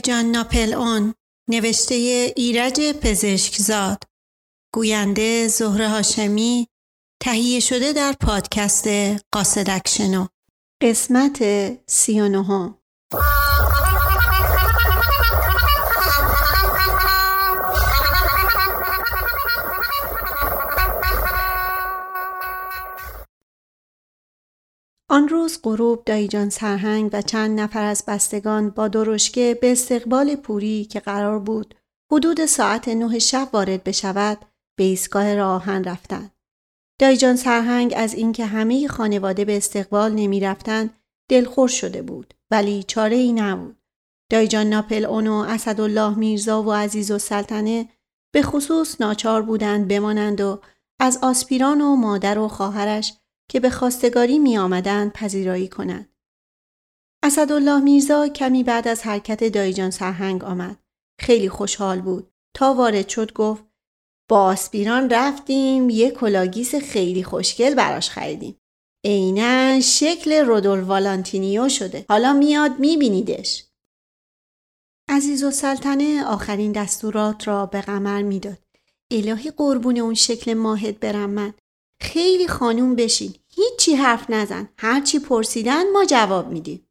جان ناپل اون نوشته ایرج پزشکزاد. گوینده زهره هاشمی تهیه شده در پادکست قاصدک سی قسمت 39 آن روز غروب دایجان سرهنگ و چند نفر از بستگان با درشکه به استقبال پوری که قرار بود حدود ساعت نه شب وارد بشود به ایستگاه راهن رفتند. دایجان سرهنگ از اینکه همه خانواده به استقبال نمی رفتند دلخور شده بود ولی چاره ای نبود. دایجان ناپل اونو اسدالله میرزا و عزیز و سلطنه به خصوص ناچار بودند بمانند و از آسپیران و مادر و خواهرش که به خواستگاری می آمدن پذیرایی کنند. اسدالله میرزا کمی بعد از حرکت دایی‌جان سرهنگ آمد. خیلی خوشحال بود. تا وارد شد گفت با آسپیران رفتیم یه کلاه‌گیس خیلی خوشگل براش خریدیم. عینا شکل رودولف والانتینو شده. حالا میاد میبینیدش. عزیزالسلطنه آخرین دستورات را به قمر می‌داد. الهی قربون اون شکل ماهد برم من. خیلی خانوم بشین. هیچی حرف نزن. هرچی پرسیدن ما جواب میدیم.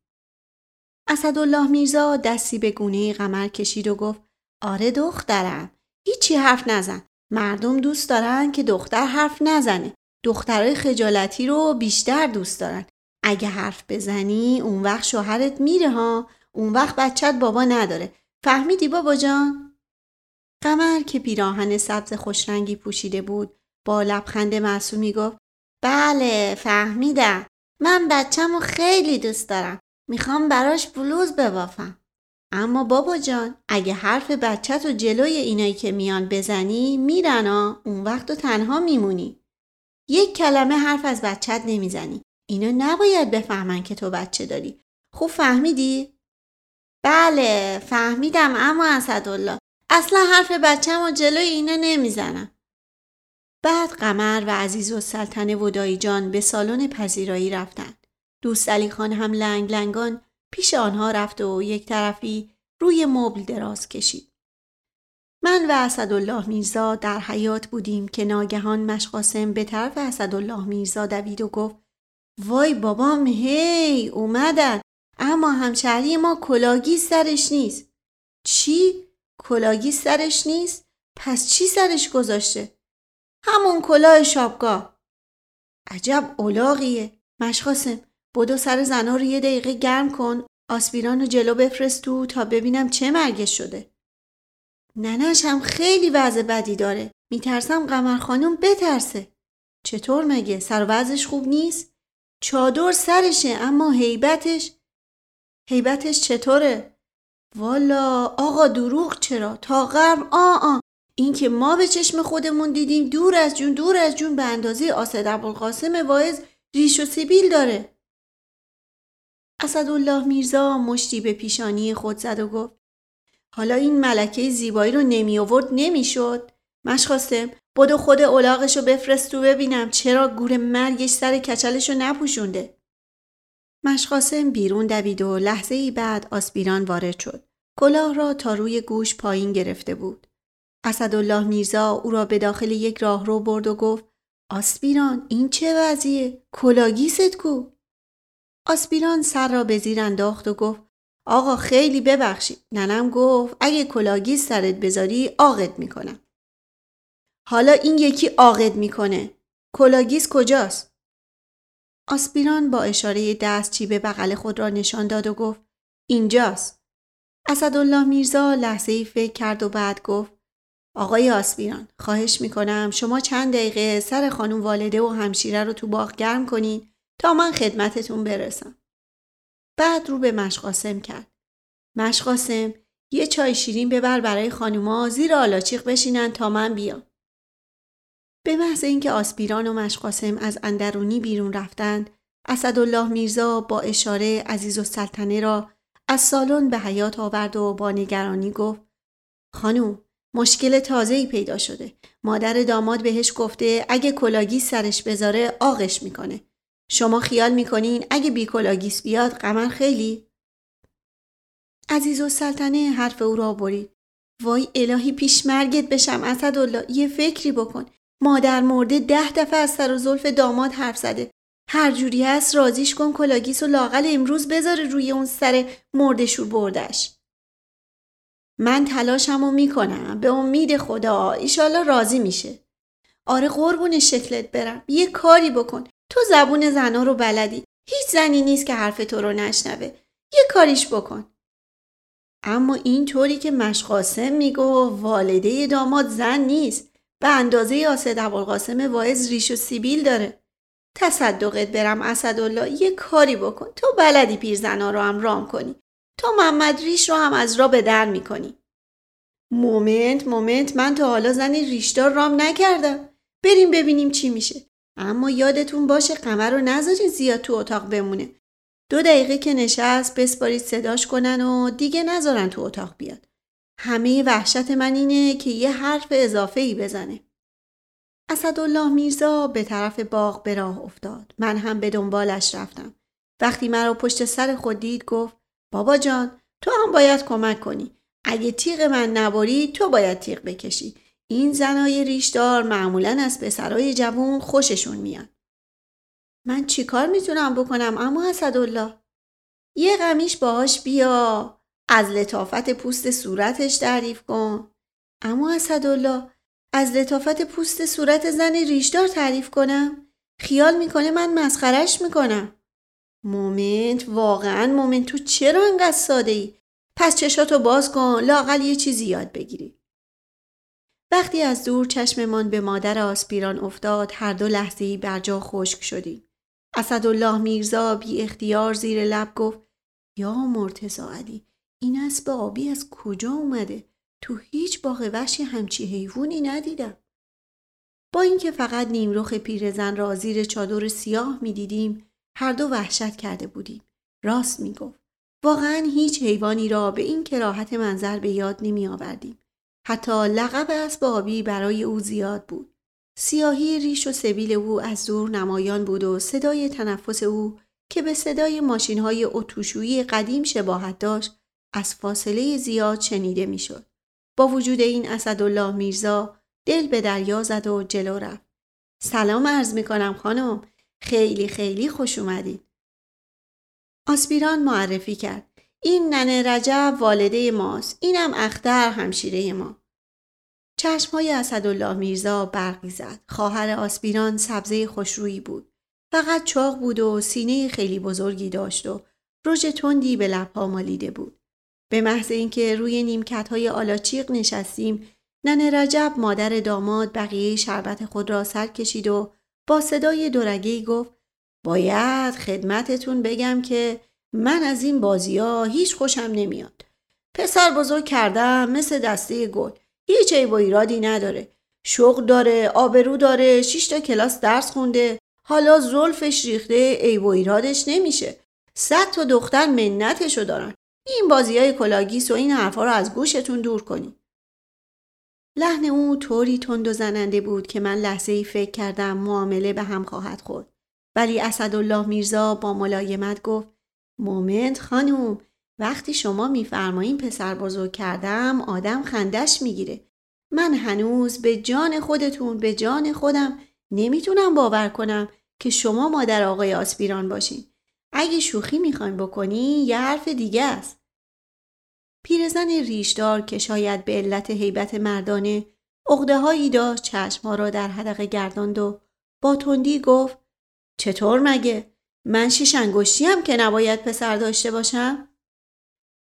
اسدالله میرزا دستی به گونه قمر کشید و گفت آره دخترم. هیچی حرف نزن. مردم دوست دارن که دختر حرف نزنه. دخترای خجالتی رو بیشتر دوست دارن. اگه حرف بزنی اون وقت شوهرت میره ها. اون وقت بچت بابا نداره. فهمیدی بابا جان؟ قمر که پیراهن سبز خوشرنگی پوشیده بود با لبخند معصومی گفت بله فهمیدم. من بچم خیلی دوست دارم. می‌خوام براش بلوز ببافم. اما بابا جان اگه حرف بچت و جلوی اینایی که میان بزنی میرن ها اون وقت تو تنها میمونی. یک کلمه حرف از بچت نمی‌زنی. اینا نباید بفهمن که تو بچه داری. خوب فهمیدی؟ بله فهمیدم اما اسدالله. اصلا حرف بچم و جلوی اینا نمی‌زنم. بعد قمر و عزیز و سلطنه و جان به سالن پذیرایی رفتند. دوست علی خان هم لنگ لنگان پیش آنها رفت و یک طرفی روی مبل دراز کشید. من و اسدالله میرزا در حیات بودیم که ناگهان مشقاسم به طرف اسدالله میرزا دوید و گفت وای بابام هی اومدن اما همشهری ما کلاگی سرش نیست. چی؟ کلاگی سرش نیست؟ پس چی سرش گذاشته؟ همون کلاه شابگاه عجب اولاغیه. مشخاصم بدو سر زنا رو یه دقیقه گرم کن آسپیران رو جلو بفرست تو تا ببینم چه مرگش شده. ننش هم خیلی وضع بدی داره. میترسم قمر خانم بترسه. چطور مگه؟ سر وضعش خوب نیست؟ چادر سرشه اما حیبتش حیبتش چطوره؟ والا آقا دروغ چرا؟ تا غرب آ آ این که ما به چشم خودمون دیدیم دور از جون دور از جون به اندازه آسد ابوالقاسم واعظ ریش و سیبیل داره. اسدالله میرزا مشتی به پیشانی خود زد و گفت حالا این ملکه زیبایی رو نمی آورد نمی‌شد مش‌قاسم بدو خود الاغش رو بفرست تو ببینم چرا گور مرگش سر کچلش رو نپوشونده مش‌قاسم بیرون دوید و لحظه ای بعد آسپیران وارد شد. کلاه را تا روی گوش پایین گرفته بود. اسدالله میرزا او را به داخل یک راهرو برد و گفت آسپیران این چه وضعیه؟ کلاه‌گیست کو؟ آسپیران سر را به زیر انداخت و گفت آقا خیلی ببخشید ننم گفت اگه کلاه‌گیس سرت بذاری عاقت می‌کنم حالا این یکی آقد می‌کنه کلاگیس کجاست؟ آسپیران با اشاره دست به بغل خود را نشان داد و گفت اینجاست. اسدالله میرزا لحظه ای فکر کرد و بعد گفت آقای آسپیران خواهش می‌کنم شما چند دقیقه سر خانم والده و همشیره رو تو باغ گرم کنین تا من خدمتتون برسم. بعد رو به مشقاسم کرد. مشقاسم یه چای شیرین ببر برای خانوما زیر آلاچیق بشینن تا من بیام. به محض اینکه آسپیران و مش‌قاسم از اندرونی بیرون رفتند اسدالله میرزا با اشاره عزیزالسلطنه را از سالن به حیاط آورد و با نگرانی گفت خانوم مشکل تازه ای پیدا شده. مادر داماد بهش گفته اگه کلاه‌گیس سرش بذاره عاقش می‌کنه. شما خیال می‌کنین اگه بی کلاه‌گیس بیاد قمر خیلی؟ عزیزالسلطنه حرف او را برید. وای الهی پیش مرگت بشم اسدالله یه فکری بکن. مادر مرده ده دفعه از سر و زلف داماد حرف زده. هر جوری هست راضیش کن کلاه‌گیس و لاقل امروز بذاره روی اون سر مرده‌شور بردش. من تلاشمو می‌کنم. به امید خدا. ایشالا راضی میشه. آره قربون شکلت برم. یه کاری بکن. تو زبون زنا رو بلدی. هیچ زنی نیست که حرف تو رو نشنوه. یه کاریش بکن. اما این طوری که مش‌قاسم میگه والده داماد زن نیست. به اندازه آسد ابوالقاسم واعظ ریش و سیبیل داره. تصدقت برم اسدالله. یه کاری بکن. تو بلدی پیرزنا رو هم رام کنی. تو محمد ریش رو هم از را به در می‌کنی. moment moment من تا حالا زنی ریشدار رام نکردم. بریم ببینیم چی میشه. اما یادتون باشه قمر رو نذارین زیاد تو اتاق بمونه. دو دقیقه که نشست بسپارید صداش کنن و دیگه نذارن تو اتاق بیاد. همه وحشت من اینه که یه حرف اضافه ای بزنه. اسدالله میرزا به طرف باغ به راه افتاد. من هم به دنبالش رفتم. وقتی مرا پشت سر خود دید گفت بابا جان تو هم باید کمک کنی اگه تیغ من نباری تو باید تیغ بکشی این زنای ریشدار معمولا از پسرای جوون خوششون میاد. من چیکار می‌تونم بکنم اما اسدالله؟ یه غمیش باهاش بیا از لطافت پوست صورتش تعریف کن. اما اسدالله از لطافت پوست صورت زن ریشدار تعریف کنم؟ خیال می‌کنه من مسخرش می‌کنم. مومنت واقعا مومنت تو چرا انقدر ساده ای؟ پس چشاتو باز کن لاقل یه چیزی یاد بگیری. وقتی از دور چشممان به مادر آسپیران افتاد هر دو لحظه ای بر جا خشک شدیم. اسدالله میرزا بی اختیار زیر لب گفت یا مرتزا علی این اسب آبی از کجا اومده؟ تو هیچ باغ وحشی همچی حیوانی ندیدم. با اینکه فقط نیمرخ پیرزن را زیر چادر سیاه می‌دیدیم هر دو وحشت کرده بودیم. راست می‌گفت. واقعا هیچ حیوانی را به این کراهت منظر به یاد نمی آوردیم. حتی لقب اسب آبی برای او زیاد بود. سیاهی ریش و سبیل او از دور نمایان بود و صدای تنفس او که به صدای ماشین های اتوشویی قدیم شباهت داشت از فاصله زیاد شنیده می‌شد. با وجود این اسدالله میرزا دل به دریا زد و جلو رفت. سلام عرض می کنم خانم. خیلی خیلی خوش اومدید. آسپیران معرفی کرد. این ننه رجب والده ماست. اینم اختر همشیره ما. چشمهای اسدالله میرزا برقی زد. خواهر آسپیران سبزه خوشرویی بود. فقط چاق بود و سینه خیلی بزرگی داشت و رژ تندی به لبها مالیده بود. به محض اینکه روی نیمکت های آلاچیق نشستیم ننه رجب مادر داماد بقیه شربت خود را سر کشید و با صدای دورگه‌ای گفت باید خدمتتون بگم که من از این بازی ها هیچ خوشم نمیاد. پسر بزرگ کردم مثل دسته گل. هیچ عیب و ایرادی نداره. شغل داره، آبرو داره، شش تا کلاس درس خونده. حالا زلفش ریخته عیب و ایرادش نمیشه. صد تا دختر منتشو دارن. این بازی های کلاه‌گیس و این حرفا رو از گوشتون دور کنی. لحن او طوری تند و زننده بود که من لحظه ای فکر کردم معامله به هم خواهد خورد. ولی اسدالله میرزا با ملایمت گفت مومنت خانوم وقتی شما میفرمایین پسر بزرگ کردم آدم خندش می‌گیره. من هنوز به جان خودتون به جان خودم نمی‌تونم باور کنم که شما مادر آقای آسپیران باشین. اگه شوخی می‌خواین بکنی یه حرف دیگه است. پیرزن ریشدار که شاید به علت حیبت مردانه اغده هایی داشت چشمها را در حدقه گرداند و با تندی گفت چطور مگه من شیش انگشتی هم که نباید پسر داشته باشم؟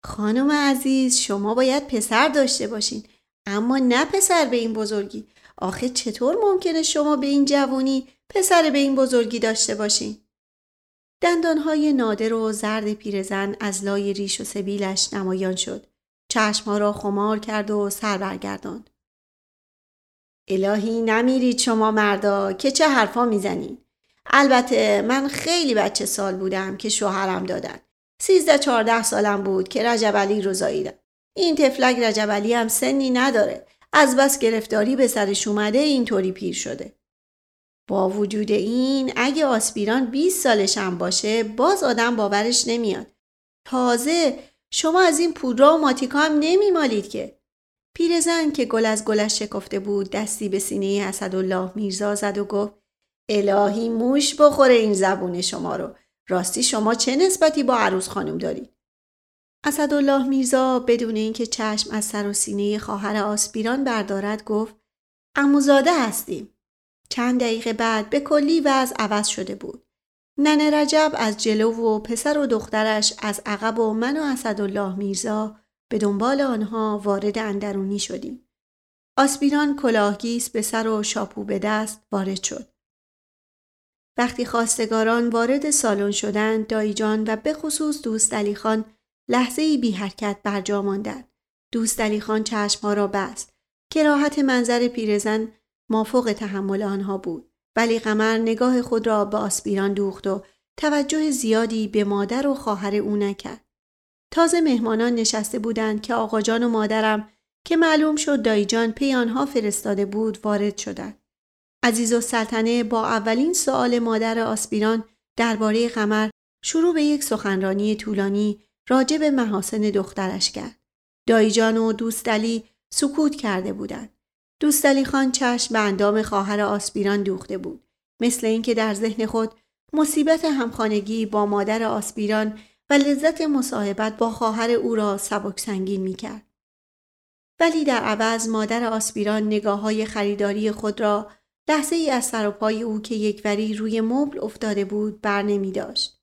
خانم عزیز شما باید پسر داشته باشین اما نه پسر به این بزرگی آخه چطور ممکنه شما به این جوانی پسر به این بزرگی داشته باشین؟ دندانهای نادر و زرد پیرزن از لای ریش و سبیلش نمایان شد. چشمها را خمار کرد و سر برگرداند. الهی نمیرید شما مردا که چه حرفا می‌زنین؟ البته من خیلی بچه سال بودم که شوهرم دادن. سیزده چهارده سالم بود که رجب رو زاییدم. این تفلک رجب هم سنی نداره. از بس گرفتاری به سرش اومده اینطوری پیر شده. با وجود این اگه آسپیران 20 سالش هم باشه باز آدم باورش نمیاد. تازه شما از این پودرا و ماتیکا هم نمیمالید که. پیرزن که گل از گلش شکفته بود دستی به سینه اسدالله میرزا زد و گفت الهی موش بخوره این زبون شما رو. راستی شما چه نسبتی با عروس خانم دارید؟ اسدالله میرزا بدون اینکه چشم از سر و سینه خواهر آسپیران بردارد گفت اموزاده هستیم. چند دقیقه بعد به کلی وضع عوض شده بود ننه رجب از جلو و پسر و دخترش از عقب و من و اسدالله میرزا به دنبال آنها وارد اندرونی شدیم. آسپیران کلاهگیس به سر و شاپو به دست وارد شد. وقتی خواستگاران وارد سالن شدند دایجان و به خصوص دوست علی خان لحظه ای بی حرکت بر جا ماندند. دوست علی خان چشمها را بست. کراهت منظر پیرزن مافوق تحمل آنها بود. ولی قمر نگاه خود را به آسپیران دوخت و توجه زیادی به مادر و خواهر او نکرد. تازه مهمانان نشسته بودند که آقا جان و مادرم که معلوم شد دایجان پی آنها فرستاده بود وارد شدند. عزیز و سلطنه با اولین سوال مادر آسپیران درباره قمر شروع به یک سخنرانی طولانی راجع به محاسن دخترش کرد. دایجان و دوستالی سکوت کرده بودند. دوستالی خان چشم به اندام خواهر آسپیران دوخته بود. مثل اینکه در ذهن خود مصیبت همخانگی با مادر آسپیران و لذت مصاحبت با خواهر او را سبک سنگین می کرد. ولی در عوض مادر آسپیران نگاه های خریداری خود را لحظه ای از سر و پای او که یکوری روی مبل افتاده بود بر نمی داشت.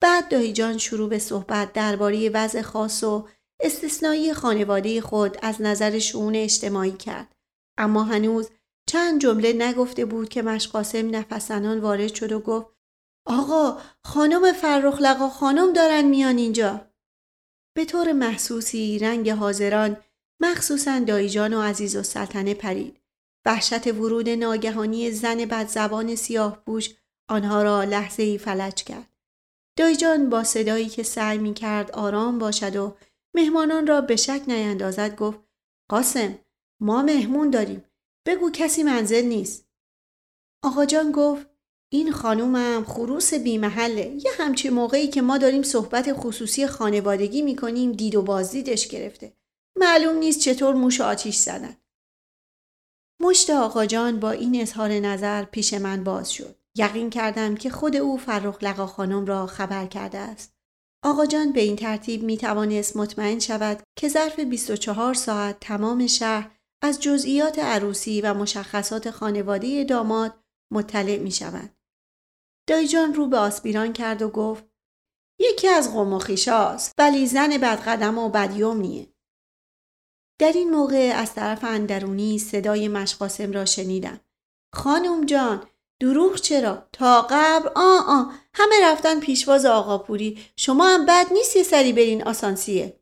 بعد دایجان شروع به صحبت درباره وضع خاص و استثنایی خانواده خود از نظر شعون اجتماعی کرد. اما هنوز چند جمله نگفته بود که مشقاسم نفسنان وارد شد و گفت آقا خانم فرخلقا خانم دارن میان اینجا. به طور محسوسی رنگ حاضران مخصوصا دایجان و عزیز و سلطنه پرید. وحشت ورود ناگهانی زن بد زبان سیاه پوش آنها را لحظه ای فلج کرد. دایجان با صدایی که سعی می کرد آرام باشد و مهمانان را به شک نیندازد گفت قاسم ما مهمون داریم. بگو کسی منزل نیست. آقا جان گفت این خانومم خروس بیمحله. یه همچی موقعی که ما داریم صحبت خصوصی خانوادگی می‌کنیم دید و بازدیدش گرفته. معلوم نیست چطور موش آتیش زدن مشت آقا جان با این اظهار نظر پیش من باز شد. یقین کردم که خود او فرخ لقا خانم را خبر کرده است. آقا جان به این ترتیب می توانست مطمئن شود که ظرف 24 ساعت تمام شهر از جزئیات عروسی و مشخصات خانواده داماد مطلع می شود. دایجان رو به آسپیران کرد و گفت یکی از قوم و ولی زن بدقدم و بدیومیه. در این موقع از طرف اندرونی صدای مشقاسم را شنیدم. خانم جان دروغ چرا؟ تا قبل آ آ همه رفتن پیشواز آقا پوری شما هم بد نیست یه سری برین آسانسیه.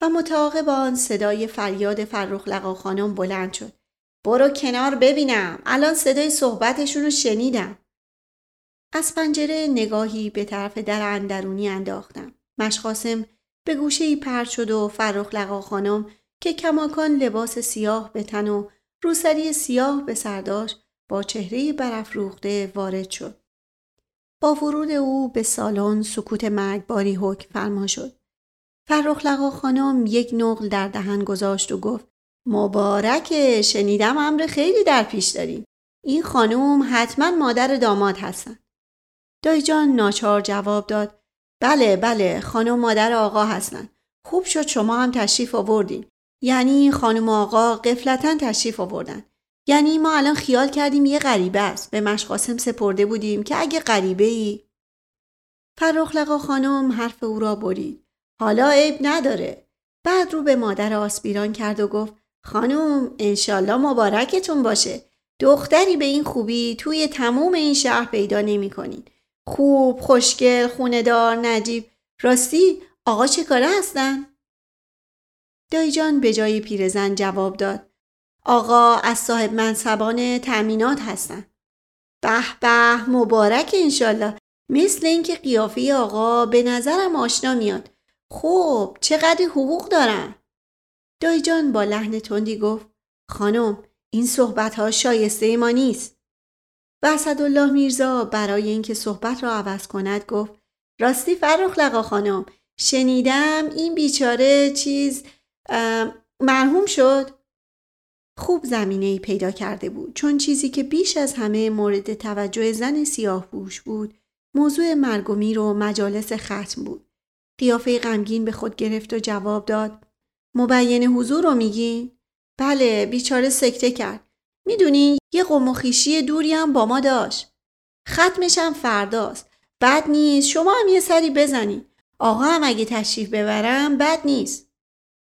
و متعاقب آن صدای فریاد فرخ لقا خانم بلند شد. برو کنار ببینم الان صدای صحبتشون رو شنیدم. از پنجره نگاهی به طرف در اندرونی انداختم. مشقاسم به گوشه ای پرد شد و فرخ لقا خانم که کماکان لباس سیاه به تن و روسری سیاه به سرداش با چهره برافروخته وارد شد. با ورود او به سالن سکوت مرگباری حکم فرما شد. فرخ لقا خانم یک نقل در دهن گذاشت و گفت مبارکه شنیدم امر خیلی در پیش داریم. این خانم حتما مادر داماد هستن. دایجان ناچار جواب داد بله بله خانم مادر آقا هستن. خوب شد شما هم تشریف آوردین. یعنی خانم آقا قفلتا تشریف آوردن. یعنی ما الان خیال کردیم یه غریبه است. به مشقاسم سپرده بودیم که اگه غریبه ای فرخ لقا خانم حرف او را برید. حالا عیب نداره. بعد رو به مادر آسپیران کرد و گفت خانم انشالله مبارکتون باشه. دختری به این خوبی توی تموم این شهر پیدا نمی کنین. خوب، خوشگل، خوندار، نجیب. راستی آقا چه کاره هستن؟ دایجان به جای پیرزن جواب داد. آقا از صاحب منصبان تأمینات هستن. به به مبارک انشالله. مثل اینکه قیافه آقا به نظرم آشنا میاد. خب چقدر حقوق دارن؟ دایجان با لحن تندی گفت خانم این صحبت ها شایسته ما نیست. و اسدالله میرزا برای اینکه صحبت را عوض کند گفت راستی فرخ لقا خانم شنیدم این بیچاره چیز مرحوم شد خوب زمینه ای پیدا کرده بود چون چیزی که بیش از همه مورد توجه زن سیاه بود موضوع مرگ و میر و مجالس ختم بود قیافه غمگین به خود گرفت و جواب داد. مبین حضور رو میگین بله بیچاره سکته کرد. می‌دونی یه قوم و خیشی دوری هم با ما داشت. ختمش هم فرداست. بد نیست. شما هم یه سری بزنید آقا هم اگه تشریف ببرم بد نیست.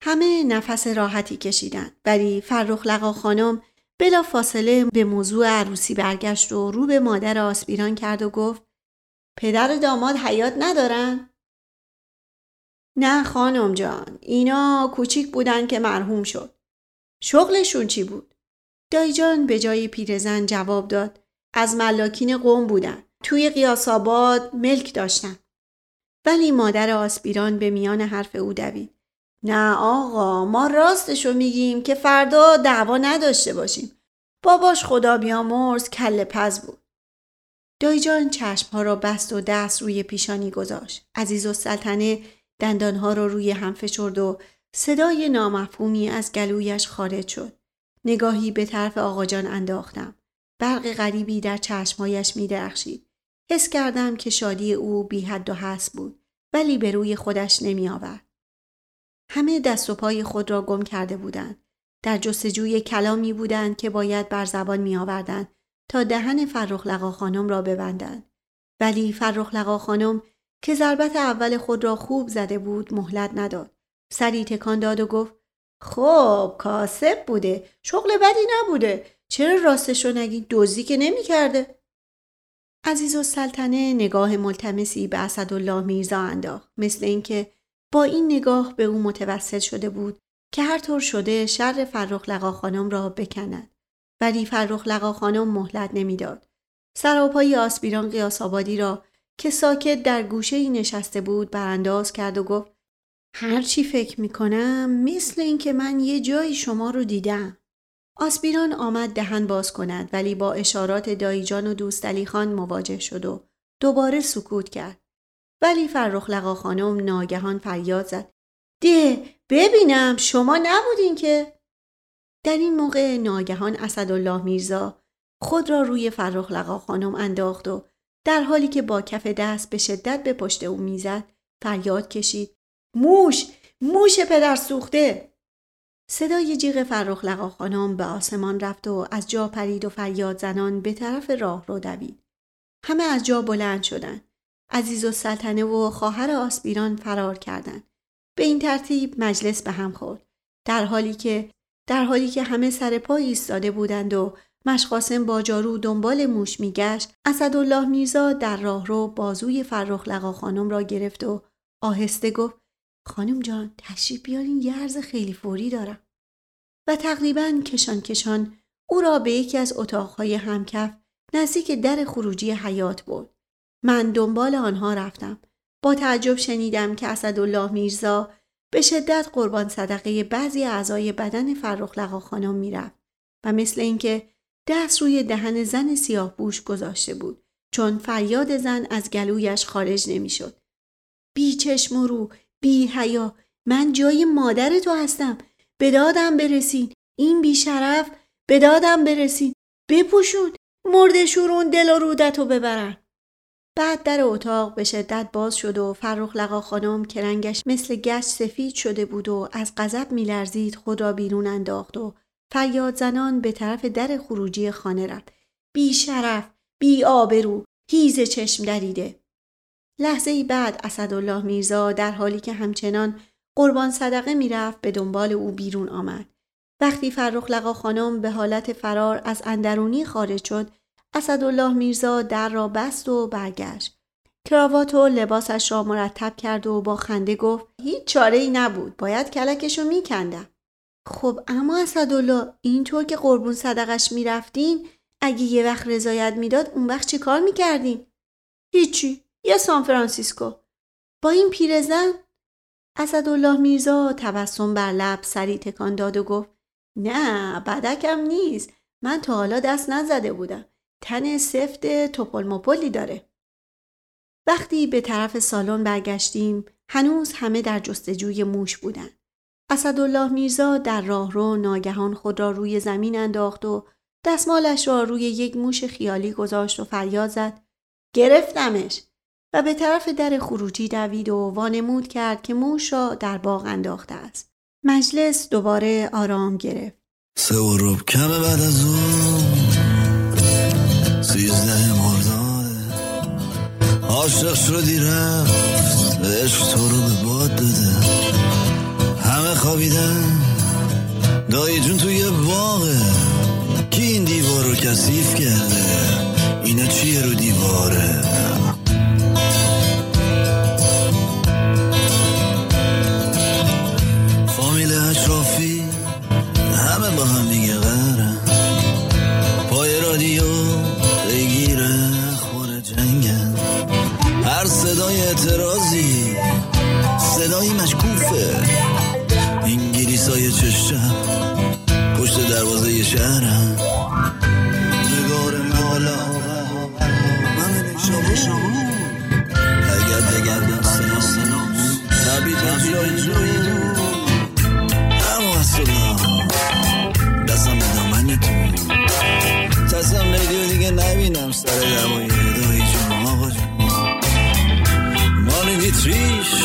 همه نفس راحتی کشیدن. ولی فرخ لقا خانم بلا فاصله به موضوع عروسی برگشت و رو به مادر آسپیران کرد و گفت پدر داماد حیات ندارن؟ نه خانم جان اینا کوچیک بودن که مرحوم شد. شغلشون چی بود؟ دایی جان به جای پیرزن جواب داد از ملاکین قوم بودن. توی قیاساباد ملک داشتن. ولی مادر آسپیران به میان حرف او دوید. نه آقا ما راستشو میگیم که فردا دعوا نداشته باشیم. باباش خدا بیامرز کل پز بود. دایی جان چشمها را بست و دست روی پیشانی گذاشت. عزیز و سلطنه دندانها را روی هم فشرد و صدای نامفهومی از گلویش خارج شد نگاهی به طرف آقاجان انداختم برق غریبی در چشمهایش می درخشید. حس کردم که شادی او بی حد و حس بود ولی به روی خودش نمی آورد. همه دست و پای خود را گم کرده بودند. در جستجوی کلامی بودند که باید بر زبان می آوردند تا دهن فرخ لقا خانم را ببندند. ولی فرخ لقا خانم که ضربت اول خود را خوب زده بود مهلت نداد. سری تکان داد و گفت خب کاسب بوده شغل بدی نبوده چرا راستشو نگی؟ دزدی که نمی‌کرده. عزیز و سلطنه نگاه ملتمسی به اسدالله میرزا انداخت. مثل اینکه با این نگاه به او متوسل شده بود که هر طور شده شر فرخ لقا خانم را بکند. ولی فرخ لقا خانم مهلت نمی‌داد. سراپای آسپیران قیاس آبادی را که ساکت در گوشه ای نشسته بود برانداز کرد و گفت هرچی فکر می کنم مثل اینکه من یه جایی شما رو دیدم. آسپیران آمد دهن باز کند ولی با اشارات دایجان و دوست خان مواجه شد و دوباره سکوت کرد. ولی فرخ لقا خانم ناگهان فریاد زد. ده ببینم شما نبودین که؟ در این موقع ناگهان اسدالله میرزا خود را روی فرخ لقا خانم انداخت و در حالی که با کف دست به شدت به پشت او می‌زد فریاد کشید. موش! موش پدر سوخته! صدای جیغ فرخ لقا خانم به آسمان رفت و از جا پرید و فریاد زنان به طرف راه رو دوید. همه از جا بلند شدند. عزیز و سلطنه و خواهر آسپیران فرار کردند. به این ترتیب مجلس به هم خورد. در حالی که در حالی که همه سر پای ایستاده بودند و مشقاسم با جارو دنبال موش میگشت. اسدالله میرزا در راهرو بازوی فرخ لقا خانم را گرفت و آهسته گفت خانم جان تشریف بیارین یه عرض خیلی فوری دارم. و تقریبا کشان کشان او را به یکی از اتاقهای همکف نزدیک در خروجی حیات برد. من دنبال آنها رفتم. با تعجب شنیدم که اسدالله میرزا به شدت قربان صدقه بعضی اعضای بدن فرخ لقا خانم می‌رفت و مثل اینکه دست روی دهن زن سیاه بوش گذاشته بود. چون فریاد زن از گلویش خارج نمی‌شد. بی چشم و رو بی حیا. من جای مادر تو هستم. به دادم برسین. این بی شرف به دادم برسین. بپوشون. مرد شورون دل و رودتو ببرن. بعد در اتاق به شدت باز شد و فرخ لقا خانم که رنگش مثل گشت سفید شده بود و از غضب میلرزید خود را بیرون انداخت و فریاد زنان به طرف در خروجی خانه رفت بی شرف بی آبرو هیز چشم دریده لحظه بعد اسدالله میرزا در حالی که همچنان قربان صدقه می‌رفت به دنبال او بیرون آمد. وقتی فرخ لقا خانم به حالت فرار از اندرونی خارج شد اسدالله میرزا در را بست و برگشت. کراوات و لباسش را مرتب کرد و با خنده گفت هیچ چاره ای نبود باید کلکشو میکندم. خب اما اسدالله اینطور که قربون صدقش می‌رفتین اگه یه وقت رضایت می‌داد اون وقت چه کار می‌کردین؟ هیچی. یا سان فرانسیسکو. با این پیرزن اسدالله میرزا تبسم بر لب سری تکان داد و گفت نه بدکم نیست. من تا حالا دست نزده بودم. تن سفت توپل مپلی داره. وقتی به طرف سالن برگشتیم هنوز همه در جستجوی موش بودند. اسدالله میرزا در راهرو ناگهان خود را روی زمین انداخت و دستمالش را روی یک موش خیالی گذاشت و فریاد زد. گرفتمش. و به طرف در خروجی دوید و وانمود کرد که موش را در باغ انداخته است. مجلس دوباره آرام گرفت. سه و کمه بعد از اون. سیزده مرداده عاشق شدی رفت. عشق تو رو به باد داده همه خوابیدن دایی جون توی باغه. کی این دیوار رو کثیف کرده؟ اینا چیه رو دیواره؟ فامیل اشرافی همه با هم دیگه قرن پای رادیو بگیره خور جنگن هر صدای اعتراضی صدایی مشکوفه. انگلیسای چشم پشت دروازه شهرم. نگار مالا. من شما اگر بگردم سنام نبید جای جوی اما اصلا دستم به دامنی تو. تصم میدیو دیگه نبینم سر دوای دایی جون. آقا جون. مانی دیتریش